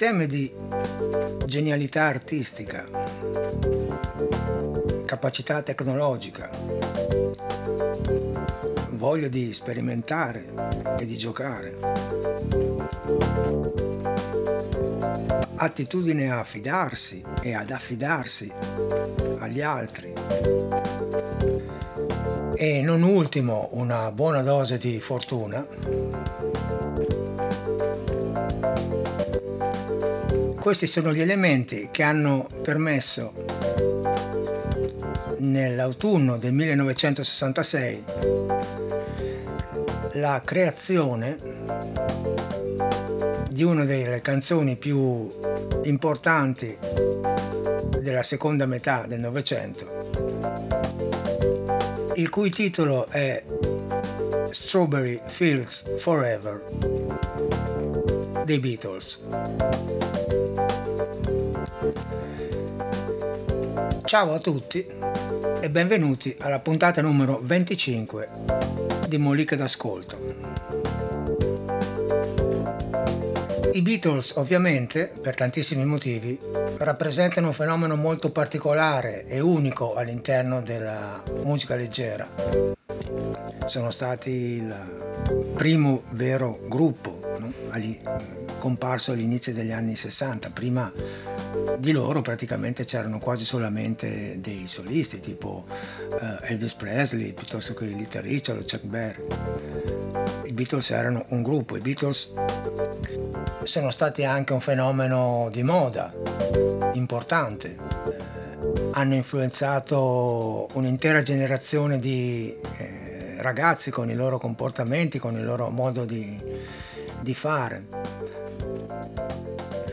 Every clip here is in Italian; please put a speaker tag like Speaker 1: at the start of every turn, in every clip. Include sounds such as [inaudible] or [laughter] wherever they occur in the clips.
Speaker 1: insieme di genialità artistica, capacità tecnologica, voglia di sperimentare e di giocare, attitudine a fidarsi e ad affidarsi agli altri. E non ultimo una buona dose di fortuna, questi sono gli elementi che hanno permesso nell'autunno del 1966 la creazione di una delle canzoni più importanti della seconda metà del Novecento il cui titolo è Strawberry Fields Forever dei Beatles. Ciao a tutti e benvenuti alla puntata numero 25 di Moliche d'Ascolto. I Beatles ovviamente, per tantissimi motivi, rappresentano un fenomeno molto particolare e unico all'interno della musica leggera. Sono stati il primo vero gruppo no? comparso all'inizio degli anni 60. Prima di loro praticamente c'erano quasi solamente dei solisti tipo uh, Elvis Presley piuttosto che Little Richard o Chuck Berry. I Beatles erano un gruppo, i Beatles sono stati anche un fenomeno di moda importante. Eh, hanno influenzato un'intera generazione di eh, ragazzi con i loro comportamenti, con il loro modo di, di fare.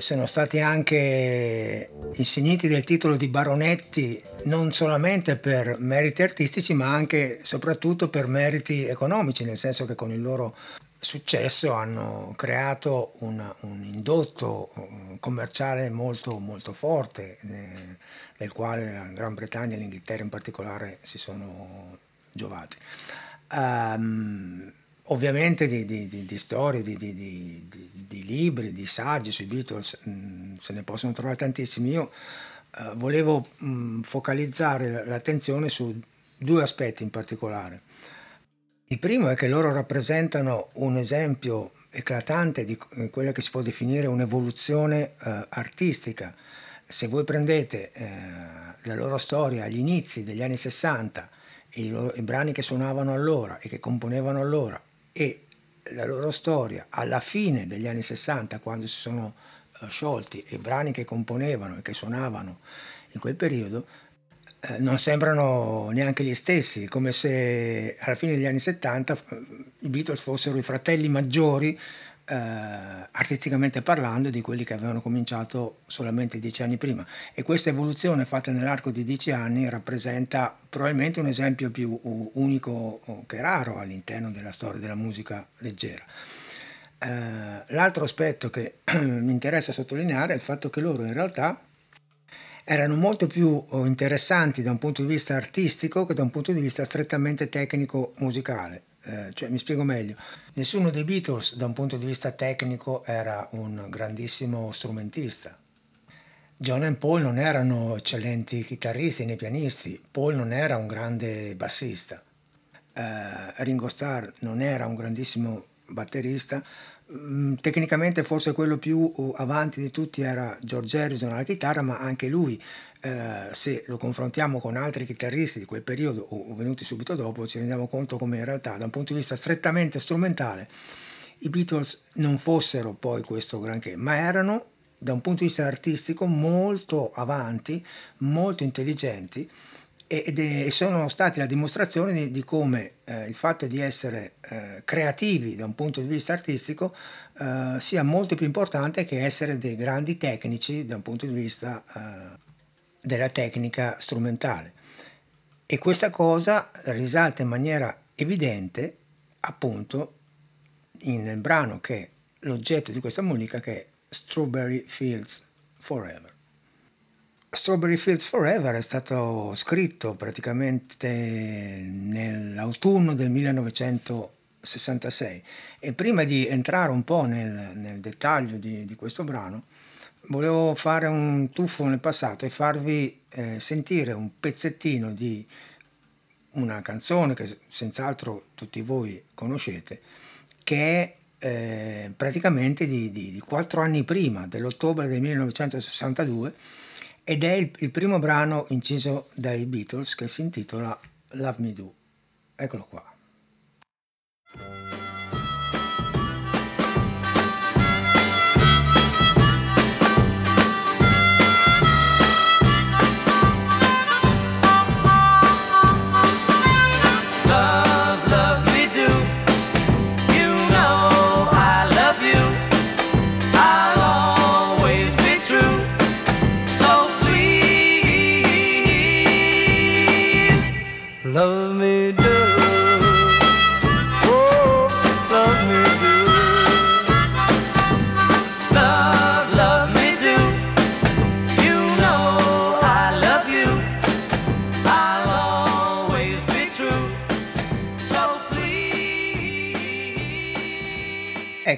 Speaker 1: Sono stati anche insigniti del titolo di baronetti non solamente per meriti artistici ma anche e soprattutto per meriti economici, nel senso che con il loro successo hanno creato una, un indotto commerciale molto, molto forte, eh, del quale la Gran Bretagna e l'Inghilterra in particolare si sono giovati. Um, ovviamente di, di, di, di storie, di, libri, di saggi sui Beatles mh, mm, se ne possono trovare tantissimi. Io uh, volevo mh, mm, focalizzare l'attenzione su due aspetti in particolare. Il primo è che loro rappresentano un esempio eclatante di eh, quella che si può definire un'evoluzione eh, artistica. Se voi prendete eh, la loro storia agli inizi degli anni 60 e i, loro, i brani che suonavano allora e che componevano allora e la loro storia alla fine degli anni 60 quando si sono eh, sciolti e i brani che componevano e che suonavano in quel periodo eh, non sembrano neanche gli stessi, come se alla fine degli anni 70 eh, i Beatles fossero i fratelli maggiori eh, artisticamente parlando di quelli che avevano cominciato solamente dieci anni prima e questa evoluzione fatta nell'arco di dieci anni rappresenta probabilmente un esempio più unico che raro all'interno della storia della musica leggera. Eh, l'altro aspetto che [clears throat] mi interessa sottolineare è il fatto che loro in realtà erano molto più interessanti da un punto di vista artistico che da un punto di vista strettamente tecnico-musicale. Eh, cioè, mi spiego meglio, nessuno dei Beatles da un punto di vista tecnico era un grandissimo strumentista. John e Paul non erano eccellenti chitarristi né pianisti, Paul non era un grande bassista, eh, Ringo Starr non era un grandissimo batterista, Mm, tecnicamente forse quello più uh, avanti di tutti era George Harrison alla chitarra, ma anche lui, eh, se lo confrontiamo con altri chitarristi di quel periodo o venuti subito dopo, ci rendiamo conto come in realtà da un punto di vista strettamente strumentale i Beatles non fossero poi questo granché, ma erano da un punto di vista artistico molto avanti, molto intelligenti è, sono stati la dimostrazione di, di come eh, il fatto di essere eh, creativi da un punto di vista artistico eh, sia molto più importante che essere dei grandi tecnici da un punto di vista eh, della tecnica strumentale. E questa cosa risalta in maniera evidente appunto nel brano che è l'oggetto di questa musica che è Strawberry Fields Forever. Strawberry Fields Forever è stato scritto praticamente nell'autunno del 1960 66. E prima di entrare un po' nel, nel dettaglio di, di, questo brano, volevo fare un tuffo nel passato e farvi eh, sentire un pezzettino di una canzone che senz'altro tutti voi conoscete, che è eh, praticamente di, di, di, quattro anni prima, dell'ottobre del 1962, ed è il, il primo brano inciso dai Beatles che si intitola Love Me Do. Eccolo qua.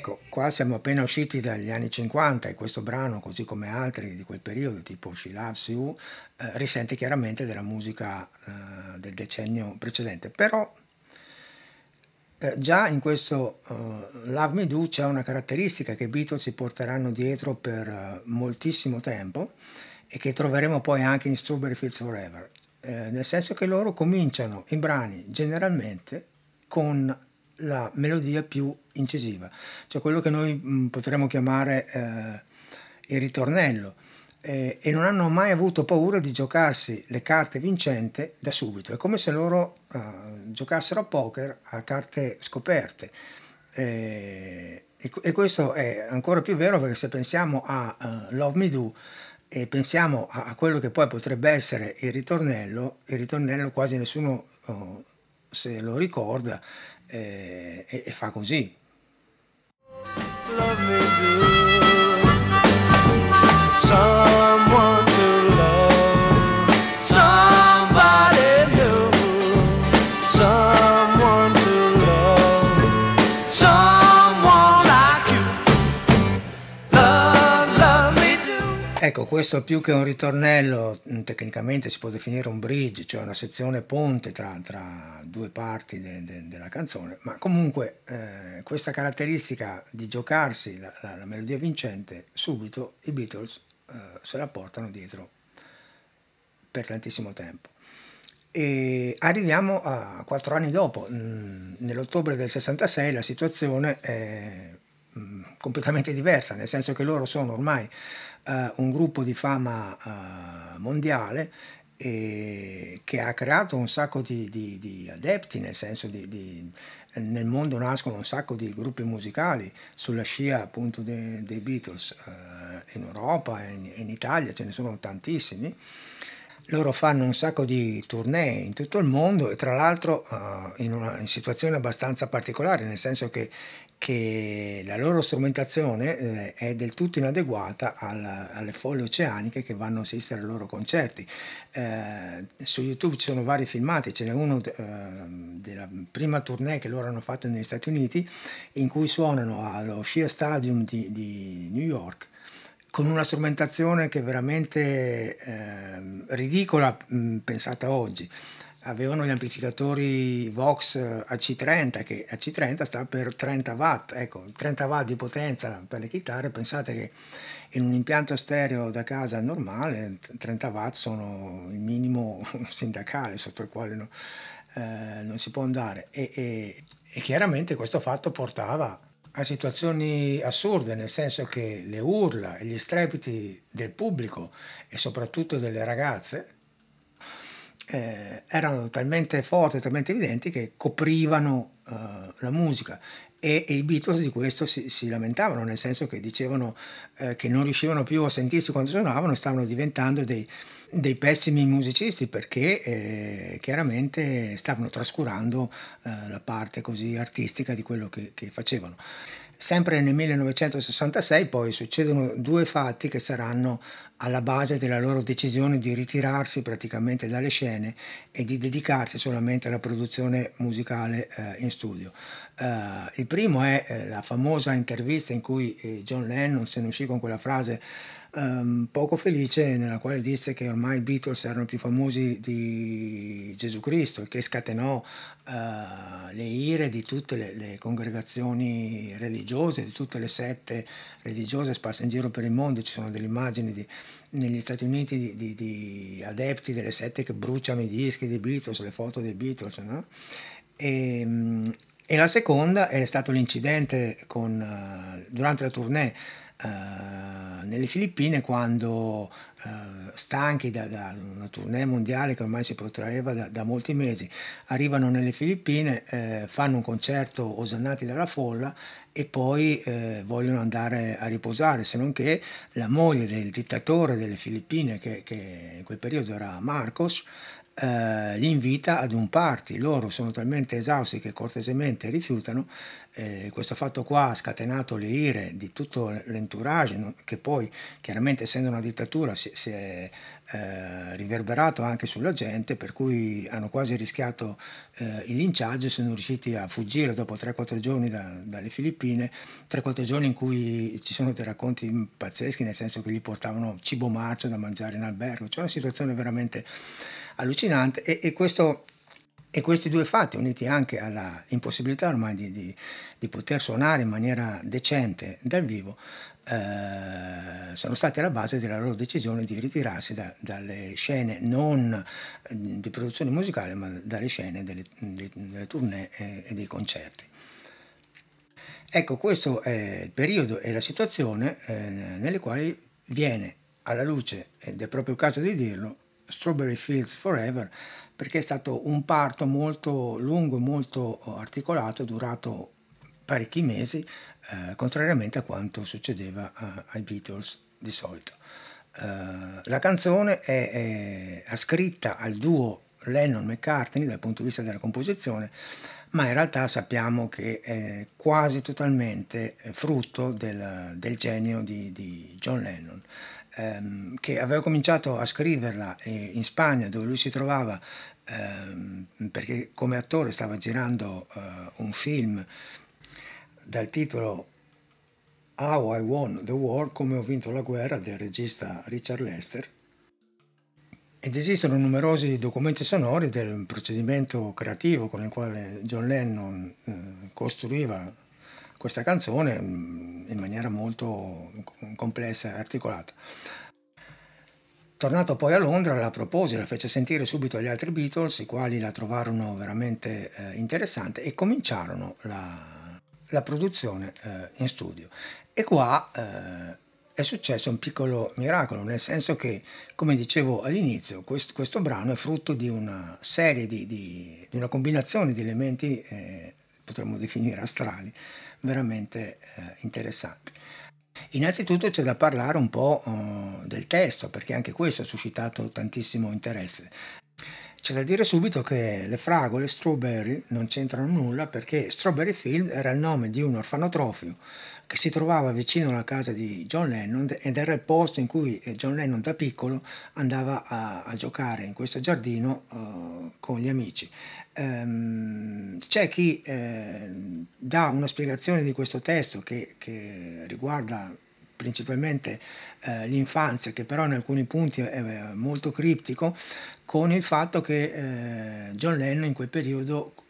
Speaker 1: Qua siamo appena usciti dagli anni 50 e questo brano, così come altri di quel periodo, tipo She Loves You, eh, risente chiaramente della musica eh, del decennio precedente. Però eh, già in questo uh, Love Me Do c'è una caratteristica che i Beatles si porteranno dietro per uh, moltissimo tempo e che troveremo poi anche in Strawberry Fields Forever, eh, nel senso che loro cominciano i brani generalmente con la melodia più incisiva, cioè quello che noi mm, potremmo chiamare eh, il ritornello. Eh, e non hanno mai avuto paura di giocarsi le carte vincente da subito. È come se loro eh, giocassero a poker a carte scoperte. E, e, questo è ancora più vero perché se pensiamo a uh, Love Me Do e pensiamo a, a, quello che poi potrebbe essere il ritornello, il ritornello quasi nessuno uh, se lo ricorda, e, e, e fa così. Love me do. Ecco, questo più che un ritornello, mm, tecnicamente si può definire un bridge, cioè una sezione ponte tra, tra due parti de, de, della canzone, ma comunque eh, questa caratteristica di giocarsi la, la, la, melodia vincente, subito i Beatles eh, se la portano dietro per tantissimo tempo. E arriviamo a quattro anni dopo, mm, nell'ottobre del 66 la situazione è mm, completamente diversa, nel senso che loro sono ormai uh, un gruppo di fama uh, mondiale e che ha creato un sacco di, di, di adepti, nel senso di, di, nel mondo nascono un sacco di gruppi musicali sulla scia appunto dei, dei Beatles, uh, in Europa e in, in, Italia ce ne sono tantissimi. Loro fanno un sacco di tournée in tutto il mondo e tra l'altro uh, in una in situazione abbastanza particolare, nel senso che che la loro strumentazione eh, è del tutto inadeguata alla, alle folle oceaniche che vanno a assistere ai loro concerti. Eh, su YouTube ci sono vari filmati, ce n'è uno eh, della prima tournée che loro hanno fatto negli Stati Uniti in cui suonano allo Shea Stadium di, di New York con una strumentazione che è veramente ehm, ridicola mh, pensata oggi avevano gli amplificatori Vox AC30 che AC30 sta per 30 watt ecco 30 watt di potenza per le chitarre. Pensate che in un impianto stereo da casa normale 30 watt sono il minimo [laughs] sindacale sotto il quale no, eh, non si può andare. E, e, e chiaramente questo fatto portava a situazioni assurde, nel senso che le urla e gli strepiti del pubblico e soprattutto delle ragazze eh, erano talmente forti, talmente evidenti che coprivano uh, la musica e, e, i Beatles di questo si, si, lamentavano, nel senso che dicevano eh, che non riuscivano più a sentirsi quando suonavano, stavano diventando dei, dei pessimi musicisti perché eh, chiaramente stavano trascurando eh, la parte così artistica di quello che, che facevano. Sempre nel 1966 poi succedono due fatti che saranno alla base della loro decisione di ritirarsi praticamente dalle scene e di dedicarsi solamente alla produzione musicale eh, in studio. Uh, il primo è eh, la famosa intervista in cui eh, John Lennon se ne uscì con quella frase um, poco felice nella quale disse che ormai i Beatles erano più famosi di Gesù Cristo, che scatenò uh, le ire di tutte le, le, congregazioni religiose, di tutte le sette religiose sparse in giro per il mondo. Ci sono delle immagini di, negli Stati Uniti di, di, di, adepti delle sette che bruciano i dischi dei Beatles, le foto dei Beatles. No? E, um, e la seconda è stato l'incidente con, uh, durante la tournée uh, nelle Filippine quando uh, stanchi da, da, una tournée mondiale che ormai si protraeva da, da molti mesi, arrivano nelle Filippine, eh, fanno un concerto osannati dalla folla e poi eh, vogliono andare a riposare, se non che la moglie del dittatore delle Filippine, che, che in quel periodo era Marcos, eh, li invita ad un party. Loro sono talmente esausti che cortesemente rifiutano. Eh, questo fatto qua ha scatenato le ire di tutto l'entourage, no? che poi chiaramente essendo una dittatura si, si è eh, riverberato anche sulla gente, per cui hanno quasi rischiato eh, il linciaggio e sono riusciti a fuggire dopo 3-4 giorni da, dalle Filippine, 3-4 giorni in cui ci sono dei racconti pazzeschi, nel senso che gli portavano cibo marcio da mangiare in albergo, c'è una situazione veramente allucinante e, e, questo, e questi due fatti uniti anche alla impossibilità ormai di, di, di poter suonare in maniera decente dal vivo eh, sono stati alla base della loro decisione di ritirarsi da, dalle scene non eh, di produzione musicale ma dalle scene delle, delle tournée e, e dei concerti. Ecco, questo è il periodo e la situazione eh, nelle quali viene alla luce, ed è proprio il caso di dirlo, Strawberry Fields Forever perché è stato un parto molto lungo, molto articolato, durato parecchi mesi, eh, contrariamente a quanto succedeva a, ai Beatles di solito. Uh, la canzone è, è ascritta al duo Lennon-McCartney dal punto di vista della composizione, ma in realtà sappiamo che è quasi totalmente frutto del, del genio di, di John Lennon ehm, che aveva cominciato a scriverla eh, in Spagna dove lui si trovava ehm, perché come attore stava girando eh, un film dal titolo How I Won the War, come ho vinto la guerra del regista Richard Lester. Ed esistono numerosi documenti sonori del procedimento creativo con il quale John Lennon eh, costruiva questa canzone mm, in maniera molto complessa e articolata. Tornato poi a Londra la propose, la fece sentire subito agli altri Beatles, i quali la trovarono veramente eh, interessante e cominciarono la, la produzione eh, in studio. E qua eh, è successo un piccolo miracolo, nel senso che, come dicevo all'inizio, questo, questo brano è frutto di una serie di, di, di una combinazione di elementi, eh, potremmo definire astrali, veramente eh, interessanti. Innanzitutto c'è da parlare un po' uh, del testo, perché anche questo ha suscitato tantissimo interesse. C'è da dire subito che le fragole Strawberry non c'entrano nulla perché Strawberry Field era il nome di un orfanotrofio che si trovava vicino alla casa di John Lennon ed era il posto in cui John Lennon da piccolo andava a, a giocare in questo giardino uh, con gli amici. Um, c'è chi eh, dà una spiegazione di questo testo che, che riguarda principalmente eh, l'infanzia, che però in alcuni punti è molto criptico, con il fatto che eh, John Lennon in quel periodo eh,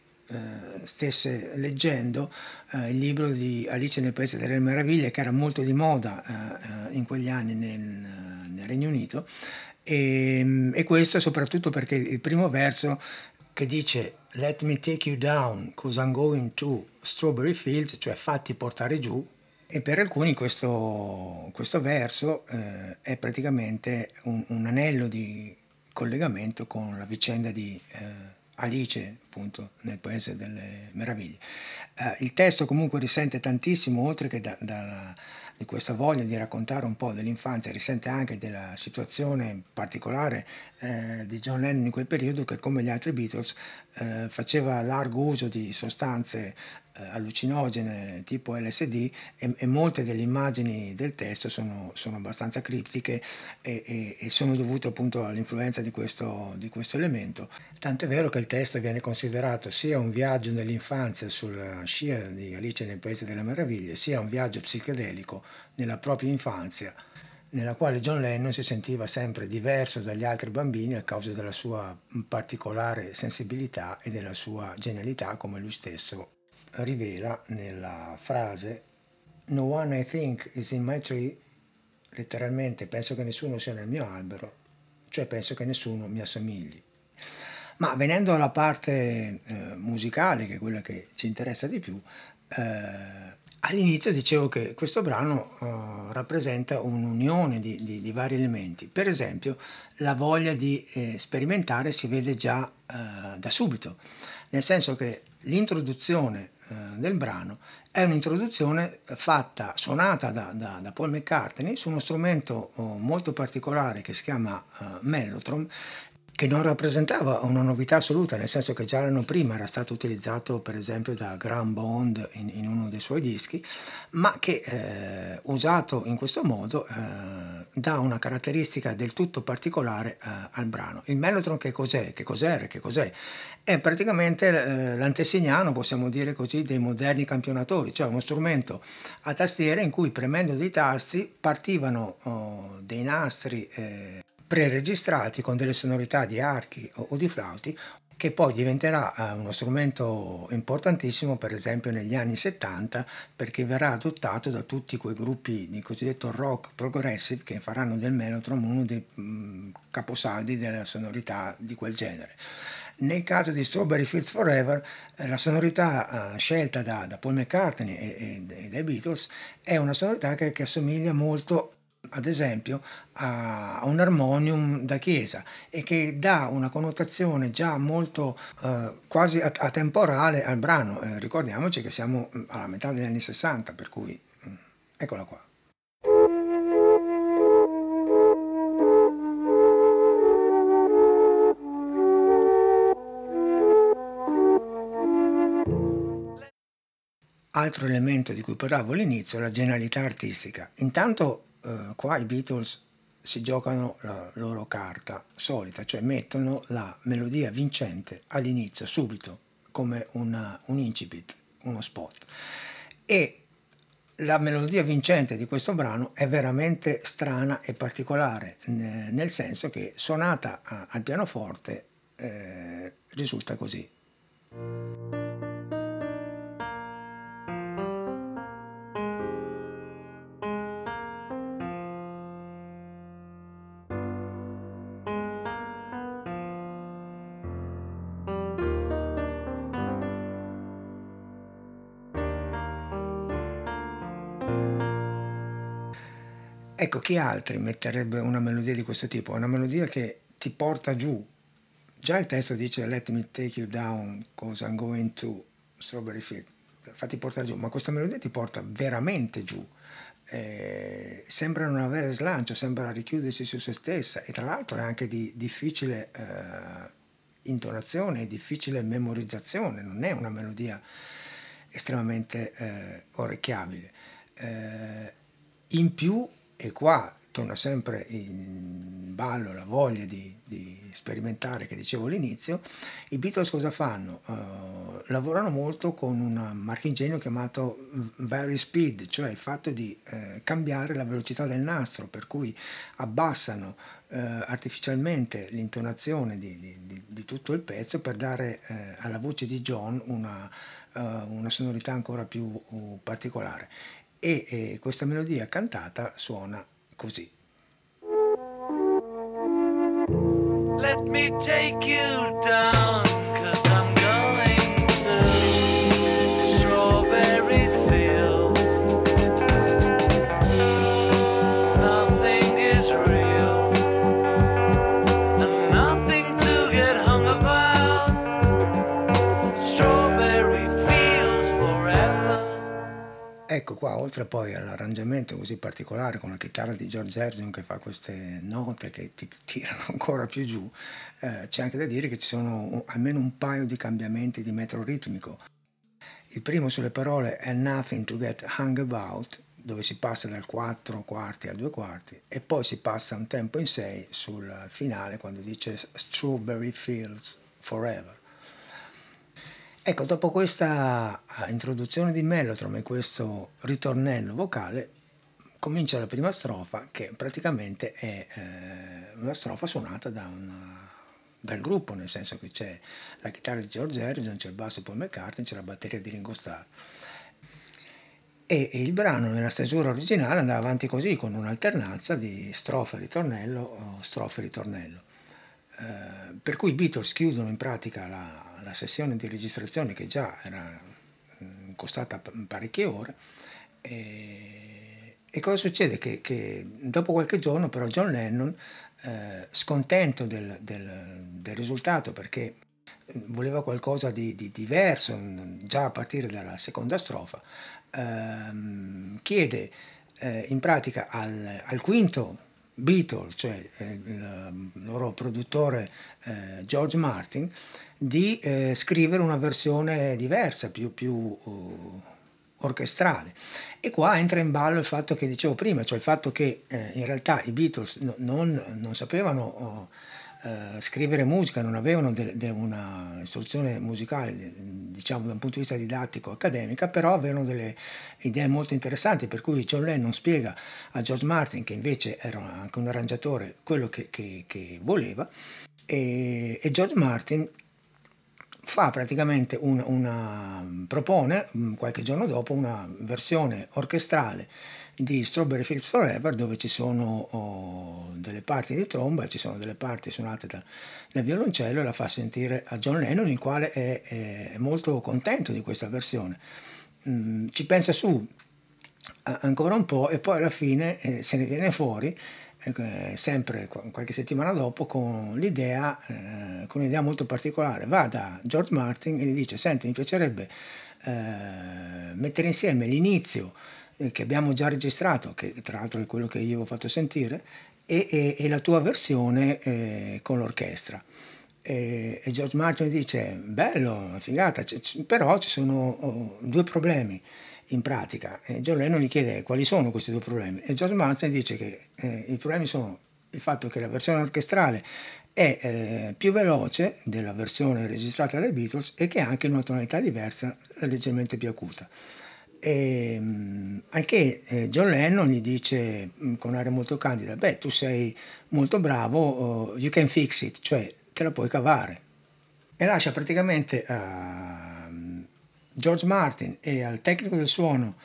Speaker 1: stesse leggendo eh, il libro di Alice nel Paese delle Meraviglie, che era molto di moda eh, in quegli anni nel, nel Regno Unito, e, e, questo soprattutto perché il primo verso che dice Let me take you down, cause I'm going to Strawberry Fields, cioè fatti portare giù, e per alcuni questo, questo verso eh, è praticamente un, un, anello di collegamento con la vicenda di eh, Alice, appunto, nel Paese delle Meraviglie. Eh, il testo comunque risente tantissimo, oltre che da, dalla, di questa voglia di raccontare un po' dell'infanzia, risente anche della situazione particolare eh, di John Lennon in quel periodo che come gli altri Beatles eh, faceva largo uso di sostanze eh, allucinogene tipo LSD e, e, molte delle immagini del testo sono, sono abbastanza criptiche e, e, e, sono dovute appunto all'influenza di questo, di questo elemento. Tanto è vero che il testo viene considerato sia un viaggio nell'infanzia sulla scia di Alice nel Paese delle Meraviglie, sia un viaggio psichedelico nella propria infanzia nella quale John Lennon si sentiva sempre diverso dagli altri bambini a causa della sua particolare sensibilità e della sua genialità, come lui stesso rivela nella frase No one I think is in my tree, letteralmente penso che nessuno sia nel mio albero, cioè penso che nessuno mi assomigli. Ma venendo alla parte eh, musicale, che è quella che ci interessa di più, eh, all'inizio dicevo che questo brano eh, rappresenta un'unione di, di, di, vari elementi. Per esempio, la voglia di eh, sperimentare si vede già eh, da subito, nel senso che l'introduzione eh, del brano è un'introduzione fatta, suonata da, da, da, Paul McCartney su uno strumento molto particolare che si chiama uh, Mellotron che non rappresentava una novità assoluta, nel senso che già l'anno prima era stato utilizzato per esempio da Graham Bond in, in uno dei suoi dischi, ma che eh, usato in questo modo eh, dà una caratteristica del tutto particolare eh, al brano. Il mellotron che cos'è? Che cos'era? Che cos'è? È praticamente eh, l'antesignano, possiamo dire così, dei moderni campionatori, cioè uno strumento a tastiera in cui premendo dei tasti partivano oh, dei nastri eh, preregistrati con delle sonorità di archi o, di flauti che poi diventerà eh, uno strumento importantissimo per esempio negli anni 70 perché verrà adottato da tutti quei gruppi di cosiddetto rock progressive che faranno del Mellotron uno dei mh, caposaldi della sonorità di quel genere. Nel caso di Strawberry Fields Forever, eh, la sonorità eh, scelta da, Paul McCartney e, dai Beatles è una sonorità che, che assomiglia molto ad esempio a, un armonium da chiesa e che dà una connotazione già molto eh, quasi atemporale al brano. Eh, ricordiamoci che siamo mm, alla metà degli anni 60, per cui mm, eccola qua. Altro elemento di cui parlavo all'inizio è la genialità artistica. Intanto eh, qua i Beatles si giocano la loro carta solita, cioè mettono la melodia vincente all'inizio, subito, come una, un incipit, uno spot. E la melodia vincente di questo brano è veramente strana e particolare, nel senso che suonata al pianoforte eh, risulta così. Ecco, chi altri metterebbe una melodia di questo tipo? Una melodia che ti porta giù. Già il testo dice Let me take you down, cause I'm going to Strawberry Field. Fatti portare giù, ma questa melodia ti porta veramente giù. Eh, sembra non avere slancio, sembra richiudersi su se stessa e tra l'altro è anche di difficile eh, intonazione, difficile memorizzazione, non è una melodia estremamente eh, orecchiabile. Eh, in più e qua torna sempre in ballo la voglia di, di sperimentare che dicevo all'inizio, i Beatles cosa fanno? Uh, lavorano molto con un marchingegno chiamato Very Speed, cioè il fatto di uh, cambiare la velocità del nastro, per cui abbassano uh, artificialmente l'intonazione di, di, di, tutto il pezzo per dare alla voce di John una, una sonorità ancora più particolare e eh, questa melodia cantata suona così. Let me take you down. Ecco qua, oltre poi all'arrangiamento così particolare con la chitarra di George Harrison che fa queste note che ti tirano [laughs] ancora più giù, eh, c'è anche da dire che ci sono almeno un paio di cambiamenti di metro ritmico. Il primo sulle parole è Nothing to get hung about, dove si passa dal 4 quarti al 2 quarti, e poi si passa un tempo in 6 sul finale quando dice Strawberry Fields Forever. Ecco, dopo questa ah, introduzione di Mellotron e questo ritornello vocale, comincia la prima strofa che praticamente è eh, una strofa suonata da una, dal gruppo, nel senso che c'è la chitarra di George Harrison, c'è il basso di Paul McCartney, c'è la batteria di Ringo Starr. E, e il brano nella stesura originale andava avanti così, con un'alternanza di strofa e ritornello o strofa e ritornello. Eh, per cui i Beatles chiudono in pratica la, la sessione di registrazione che già era mm, costata parecchie ore e, e cosa succede? Che, che, dopo qualche giorno però John Lennon, eh, scontento del, del, del, risultato perché voleva qualcosa di, di, diverso già a partire dalla seconda strofa, ehm, chiede eh, in pratica al, al quinto Beatles, cioè eh, il loro produttore eh, George Martin, di eh, scrivere una versione diversa, più, più uh, orchestrale. E qua entra in ballo il fatto che dicevo prima, cioè il fatto che eh, in realtà i Beatles no, non, non, sapevano oh, eh, scrivere musica, non avevano de, de una istruzione musicale, diciamo da un punto di vista didattico, accademica, però avevano delle idee molto interessanti, per cui John Lennon spiega a George Martin, che invece era anche un arrangiatore, quello che, che, che voleva, e, e George Martin fa praticamente una, una, propone mm, qualche giorno dopo una versione orchestrale di Strawberry Fields Forever dove ci sono oh, delle parti di tromba e ci sono delle parti suonate da, dal violoncello e la fa sentire a John Lennon il quale è, è molto contento di questa versione mm, ci pensa su ancora un po' e poi alla fine eh, se ne viene fuori eh, sempre qualche settimana dopo con l'idea, eh, con un'idea molto particolare. Va da George Martin e gli dice, senti, mi piacerebbe eh, mettere insieme l'inizio che abbiamo già registrato, che tra l'altro è quello che io ho fatto sentire, e, e, e la tua versione eh, con l'orchestra. E, e, George Martin dice, bello, figata, c- però ci sono oh, due problemi in pratica. E John Lennon gli chiede quali sono questi due problemi e George Martin dice che eh, i problemi sono il fatto che la versione orchestrale è eh, più veloce della versione registrata dai Beatles e che ha anche una tonalità diversa, leggermente più acuta. E, mm, anche eh, John Lennon gli dice mm, con aria molto candida, beh tu sei molto bravo, uh, you can fix it, cioè te la puoi cavare. E lascia praticamente uh, George Martin e al tecnico del suono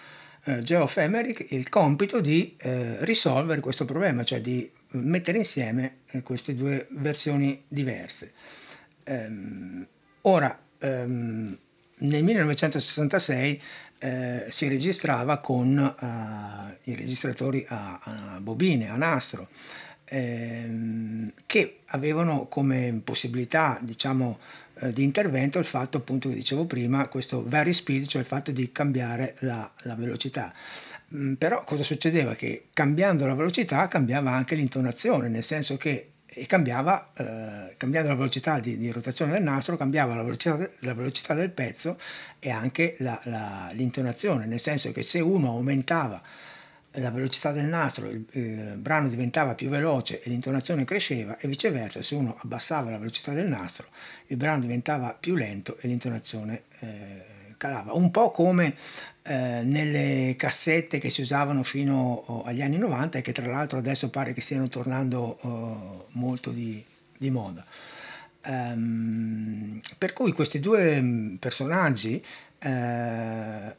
Speaker 1: eh, Geoff Emerick il compito di eh, risolvere questo problema, cioè di mettere insieme queste due versioni diverse. Ehm, ora, ehm, nel 1966 eh, si registrava con uh, i registratori a, a, bobine, a nastro, ehm, che avevano come possibilità, diciamo, eh, di intervento il fatto appunto che dicevo prima, questo very speed, cioè il fatto di cambiare la, la velocità. Mm, però cosa succedeva? Che cambiando la velocità cambiava anche l'intonazione, nel senso che e cambiava, eh, cambiando la velocità di, di, rotazione del nastro, cambiava la velocità, la velocità del pezzo e anche la, la, l'intonazione, nel senso che se uno aumentava la velocità del nastro, il, il, brano diventava più veloce e l'intonazione cresceva e viceversa, se uno abbassava la velocità del nastro, il brano diventava più lento e l'intonazione eh, calava. Un po' come eh, nelle cassette che si usavano fino oh, agli anni 90 e che tra l'altro adesso pare che stiano tornando oh, molto di, di moda. Um, per cui questi due mm, personaggi eh,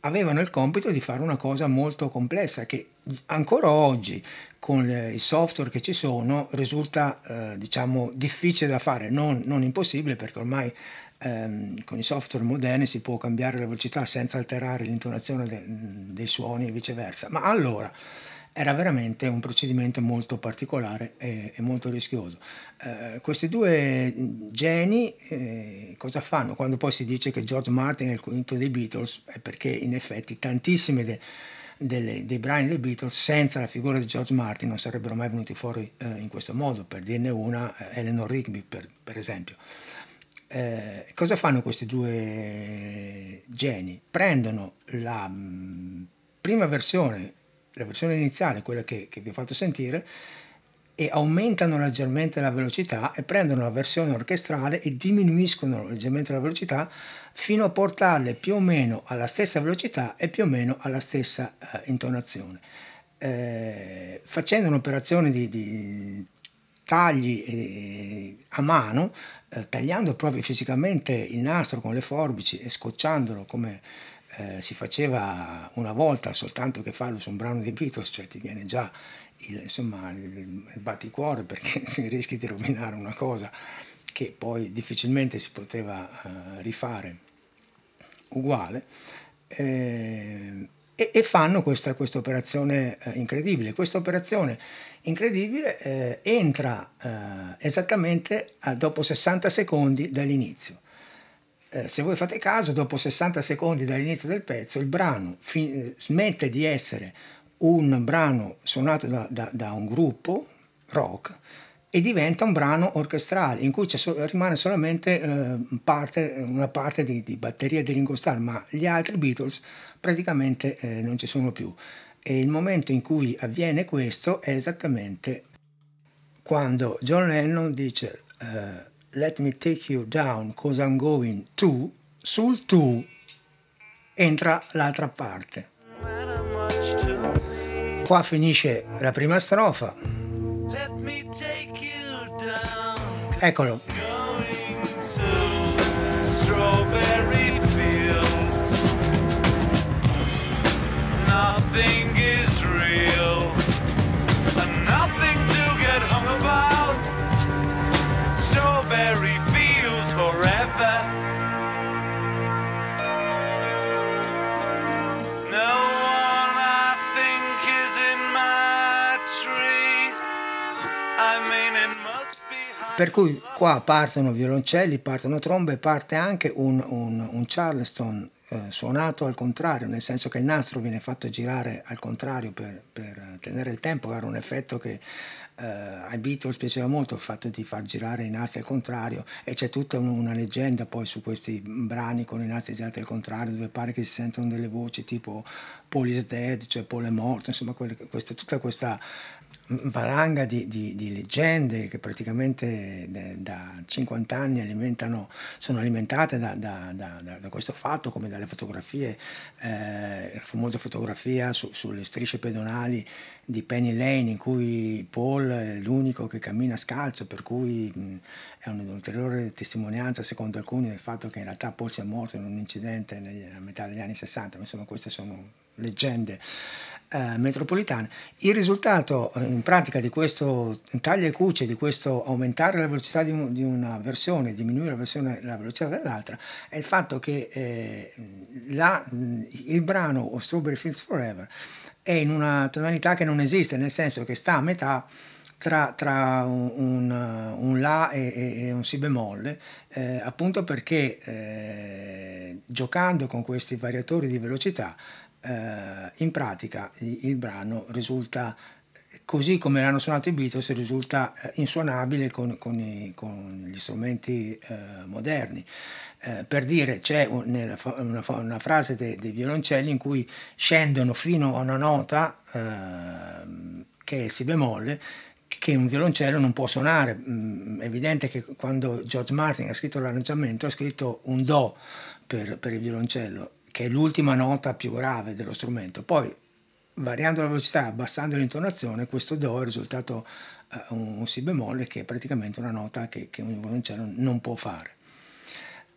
Speaker 1: avevano il compito di fare una cosa molto complessa che ancora oggi con i software che ci sono risulta eh, diciamo difficile da fare, non, non impossibile perché ormai ehm, con i software moderni si può cambiare la velocità senza alterare l'intonazione de, dei suoni e viceversa. Ma allora era veramente un procedimento molto particolare e, e molto rischioso. Eh, questi due geni eh, cosa fanno? Quando poi si dice che George Martin è il quinto dei Beatles è perché in effetti tantissime de, delle, dei brani dei Beatles senza la figura di George Martin non sarebbero mai venuti fuori eh, in questo modo, per dirne una eh, Eleanor Rigby per, per esempio. Eh, cosa fanno questi due geni? Prendono la mh, mm, prima versione la versione iniziale, quella che, che vi ho fatto sentire, e aumentano leggermente la velocità e prendono la versione orchestrale e diminuiscono leggermente la velocità fino a portarle più o meno alla stessa velocità e più o meno alla stessa eh, intonazione. Eh, facendo un'operazione di, di tagli eh, a mano, eh, tagliando proprio fisicamente il nastro con le forbici e scocciandolo come eh, si faceva una volta soltanto che farlo su un brano di Beatles, cioè ti viene già il, insomma, il, il batticuore perché [laughs] rischi di rovinare una cosa che poi difficilmente si poteva uh, rifare uguale. Eh, e, e, fanno questa, questa operazione eh, incredibile. Questa operazione incredibile eh, entra eh, esattamente dopo 60 secondi dall'inizio eh, se voi fate caso, dopo 60 secondi dall'inizio del pezzo, il brano fi- smette di essere un brano suonato da, da, da, un gruppo rock e diventa un brano orchestrale in cui so- rimane solamente eh, parte, una parte di, di, batteria di Ringo Starr, ma gli altri Beatles praticamente eh, non ci sono più. E il momento in cui avviene questo è esattamente quando John Lennon dice eh, Let me take you down cause I'm going to, sul to entra l'altra parte. Qua finisce la prima strofa. Eccolo. Nothing per cui qua partono violoncelli, partono trombe, parte anche un, un, un Charleston eh, suonato al contrario, nel senso che il nastro viene fatto girare al contrario per, per tenere il tempo, era un effetto che eh, ai Beatles piaceva molto il fatto di far girare i nastri al contrario e c'è tutta una leggenda poi su questi brani con i nastri girati al contrario dove pare che si sentono delle voci tipo Paul is dead, cioè Paul è morto, insomma quelle, questa, tutta questa valanga di, di, di, leggende che praticamente da 50 anni alimentano, sono alimentate da, da, da, da, questo fatto, come dalle fotografie, eh, la famosa fotografia su, sulle strisce pedonali di Penny Lane in cui Paul è l'unico che cammina scalzo, per cui mh, è un'ulteriore testimonianza secondo alcuni del fatto che in realtà Paul sia morto in un incidente negli, a metà degli anni 60, ma insomma queste sono leggende eh, metropolitane. Il risultato eh, in pratica di questo taglia e cuce, di questo aumentare la velocità di, un, di una versione, diminuire la, versione, la, velocità dell'altra, è il fatto che eh, la, il brano Strawberry Fields Forever è in una tonalità che non esiste, nel senso che sta a metà tra, tra un, un, un, La e, e, un Si bemolle, eh, appunto perché eh, giocando con questi variatori di velocità eh, in pratica il, brano risulta così come l'hanno suonato i Beatles risulta eh, insuonabile con, con, i, con gli strumenti eh, moderni eh, per dire c'è una, una, una frase dei, dei, violoncelli in cui scendono fino a una nota ehm, che è il si bemolle che un violoncello non può suonare. Mm, è evidente che quando George Martin ha scritto l'arrangiamento ha scritto un Do per, per il violoncello che è l'ultima nota più grave dello strumento. Poi, variando la velocità, abbassando l'intonazione, questo Do è risultato uh, un, un Si bemolle che è praticamente una nota che, che un violoncello non può fare.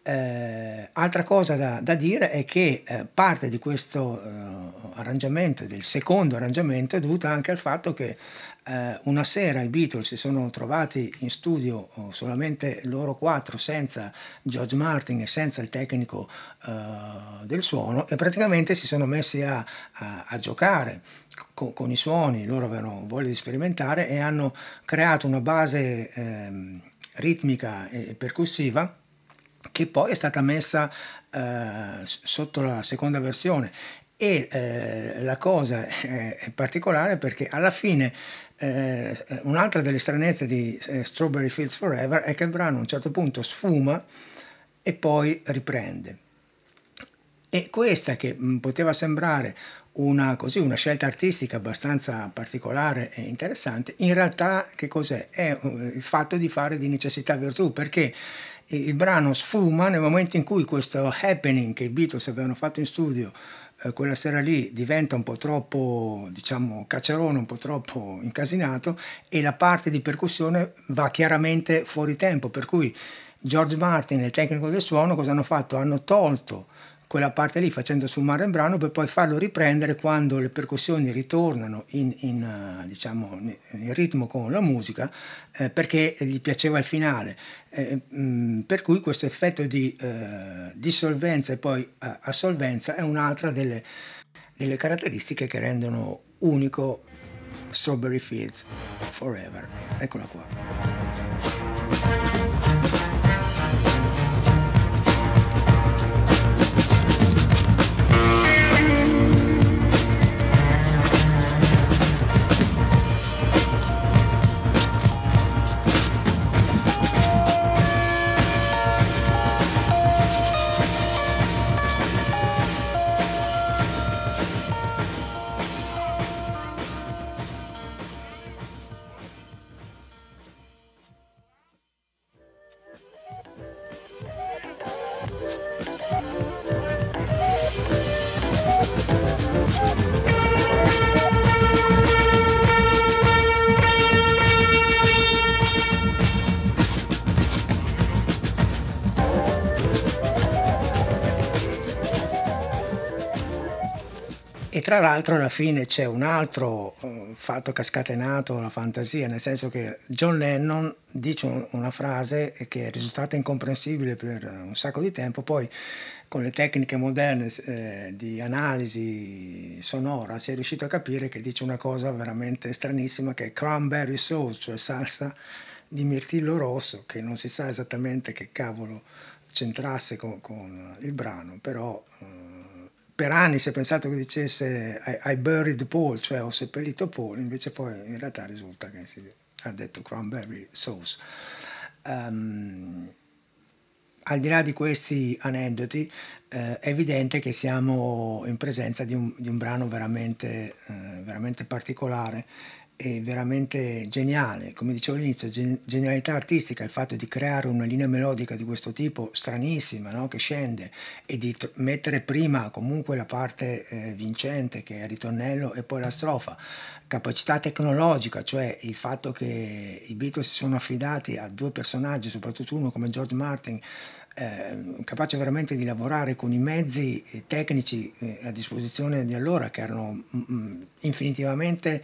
Speaker 1: Eh, altra cosa da, da, dire è che eh, parte di questo eh, arrangiamento, del secondo arrangiamento, è dovuta anche al fatto che una sera i Beatles si sono trovati in studio oh, solamente loro quattro, senza George Martin e senza il tecnico eh, del suono, e praticamente si sono messi a, a, a giocare con, con, i suoni, loro avevano voglia di sperimentare e hanno creato una base ehm, ritmica e percussiva che poi è stata messa eh, sotto la seconda versione e eh, la cosa è particolare perché alla fine eh, un'altra delle stranezze di eh, Strawberry Fields Forever è che il brano a un certo punto sfuma e poi riprende. E questa che mh, poteva sembrare una, così, una, scelta artistica abbastanza particolare e interessante, in realtà che cos'è? È uh, il fatto di fare di necessità virtù, perché il brano sfuma nel momento in cui questo happening che i Beatles avevano fatto in studio eh, quella sera lì diventa un po' troppo, diciamo, cacciarone, un po' troppo incasinato e la parte di percussione va chiaramente fuori tempo, per cui George Martin e il tecnico del suono cosa hanno fatto? Hanno tolto quella parte lì facendo sfumare il brano per poi farlo riprendere quando le percussioni ritornano in, in, uh, diciamo, in ritmo con la musica eh, perché gli piaceva il finale. Eh, mh, mm, per cui questo effetto di eh, dissolvenza e poi uh, assolvenza è un'altra delle, delle caratteristiche che rendono unico Strawberry Fields Forever. Eccola qua. Tra l'altro alla fine c'è un altro uh, fatto che ha scatenato la fantasia, nel senso che John Lennon dice un, una frase che è risultata incomprensibile per un sacco di tempo, poi con le tecniche moderne eh, di analisi sonora si è riuscito a capire che dice una cosa veramente stranissima che è cranberry sauce, cioè salsa di mirtillo rosso, che non si sa esattamente che cavolo c'entrasse con, con il brano, però... Uh, per anni si è pensato che dicesse I, I buried Paul, cioè ho seppellito Paul, invece poi in realtà risulta che si ha detto cranberry sauce. Um, al di là di questi aneddoti, eh, è evidente che siamo in presenza di un, di un brano veramente, eh, veramente particolare veramente geniale, come dicevo all'inizio, genialità artistica, il fatto di creare una linea melodica di questo tipo stranissima, no? che scende e di t- mettere prima comunque la parte eh, vincente che è il ritornello e poi la strofa, capacità tecnologica, cioè il fatto che i Beatles si sono affidati a due personaggi, soprattutto uno come George Martin, eh, capace veramente di lavorare con i mezzi eh, tecnici eh, a disposizione di allora che erano mm, mm infinitivamente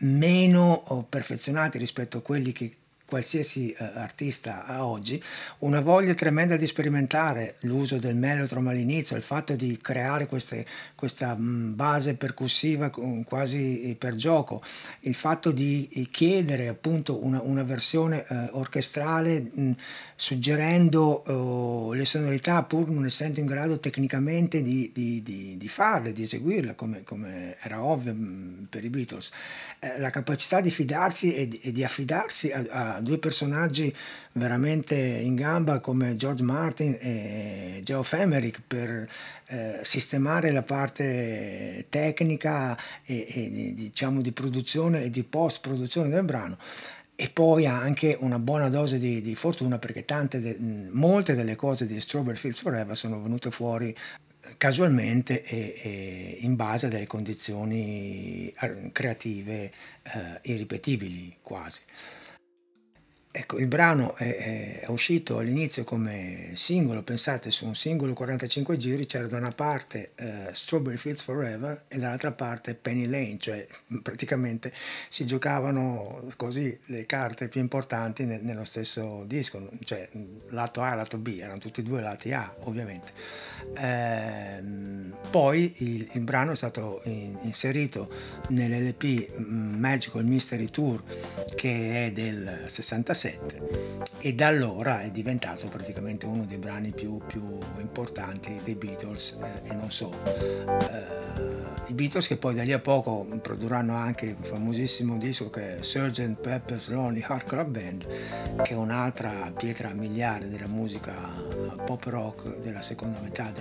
Speaker 1: meno perfezionati rispetto a quelli che qualsiasi eh, artista ha oggi, una voglia tremenda di sperimentare l'uso del mellotron all'inizio, il fatto di creare queste, questa mm, base percussiva quasi per gioco, il fatto di eh, chiedere appunto una, una versione eh, orchestrale mh, mm, suggerendo uh, le sonorità pur non essendo in grado tecnicamente di, di, di, di farle, di eseguirle come, come era ovvio mh, mm, per i Beatles. Eh, la capacità di fidarsi e di, e affidarsi a, a, due personaggi veramente in gamba come George Martin e Geoff Emerick per eh, sistemare la parte tecnica e, e diciamo di produzione e di post produzione del brano e poi anche una buona dose di, di fortuna perché de, molte delle cose di Strawberry Fields Forever sono venute fuori eh, casualmente e, e in base a delle condizioni eh, creative eh, irripetibili quasi. Ecco, il brano è, è, uscito all'inizio come singolo, pensate su un singolo 45 giri c'era da una parte uh, Strawberry Fields Forever e dall'altra parte Penny Lane, cioè praticamente si giocavano così le carte più importanti ne, nello stesso disco, cioè lato A e lato B, erano tutti e due lati A ovviamente. Ehm, poi il, il, brano è stato in, inserito nell'LP mm, Magical Mystery Tour che è del 66 2007 e da allora è diventato praticamente uno dei brani più, più importanti dei Beatles eh, e non solo. Eh, I Beatles che poi da lì a poco produrranno anche il famosissimo disco che è Sgt. Pepper's Lonely Heart Club Band, che è un'altra pietra miliare della musica pop rock della seconda metà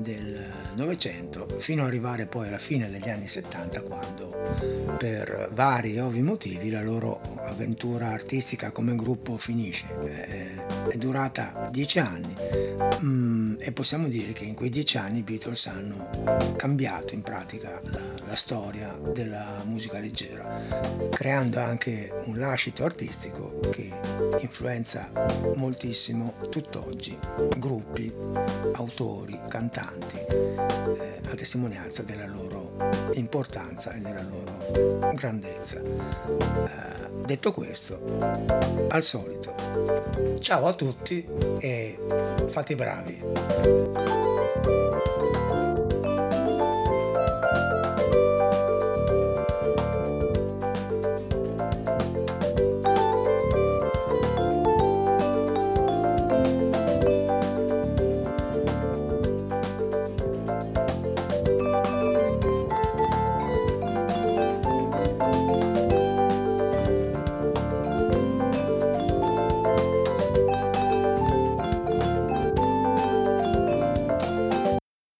Speaker 1: del Novecento, fino ad arrivare poi alla fine degli anni 70 quando per vari e ovvi motivi la loro avventura artistica come gruppo finisce. È durata dieci anni mm, e possiamo dire che in quei dieci anni i Beatles hanno cambiato in pratica la, la storia della musica leggera, creando anche un lascito artistico che influenza moltissimo tutt'oggi gruppi, autori, cantanti, eh, a testimonianza della loro importanza e della loro grandezza. Eh, detto questo, al solito. Ciao a tutti e fate i bravi.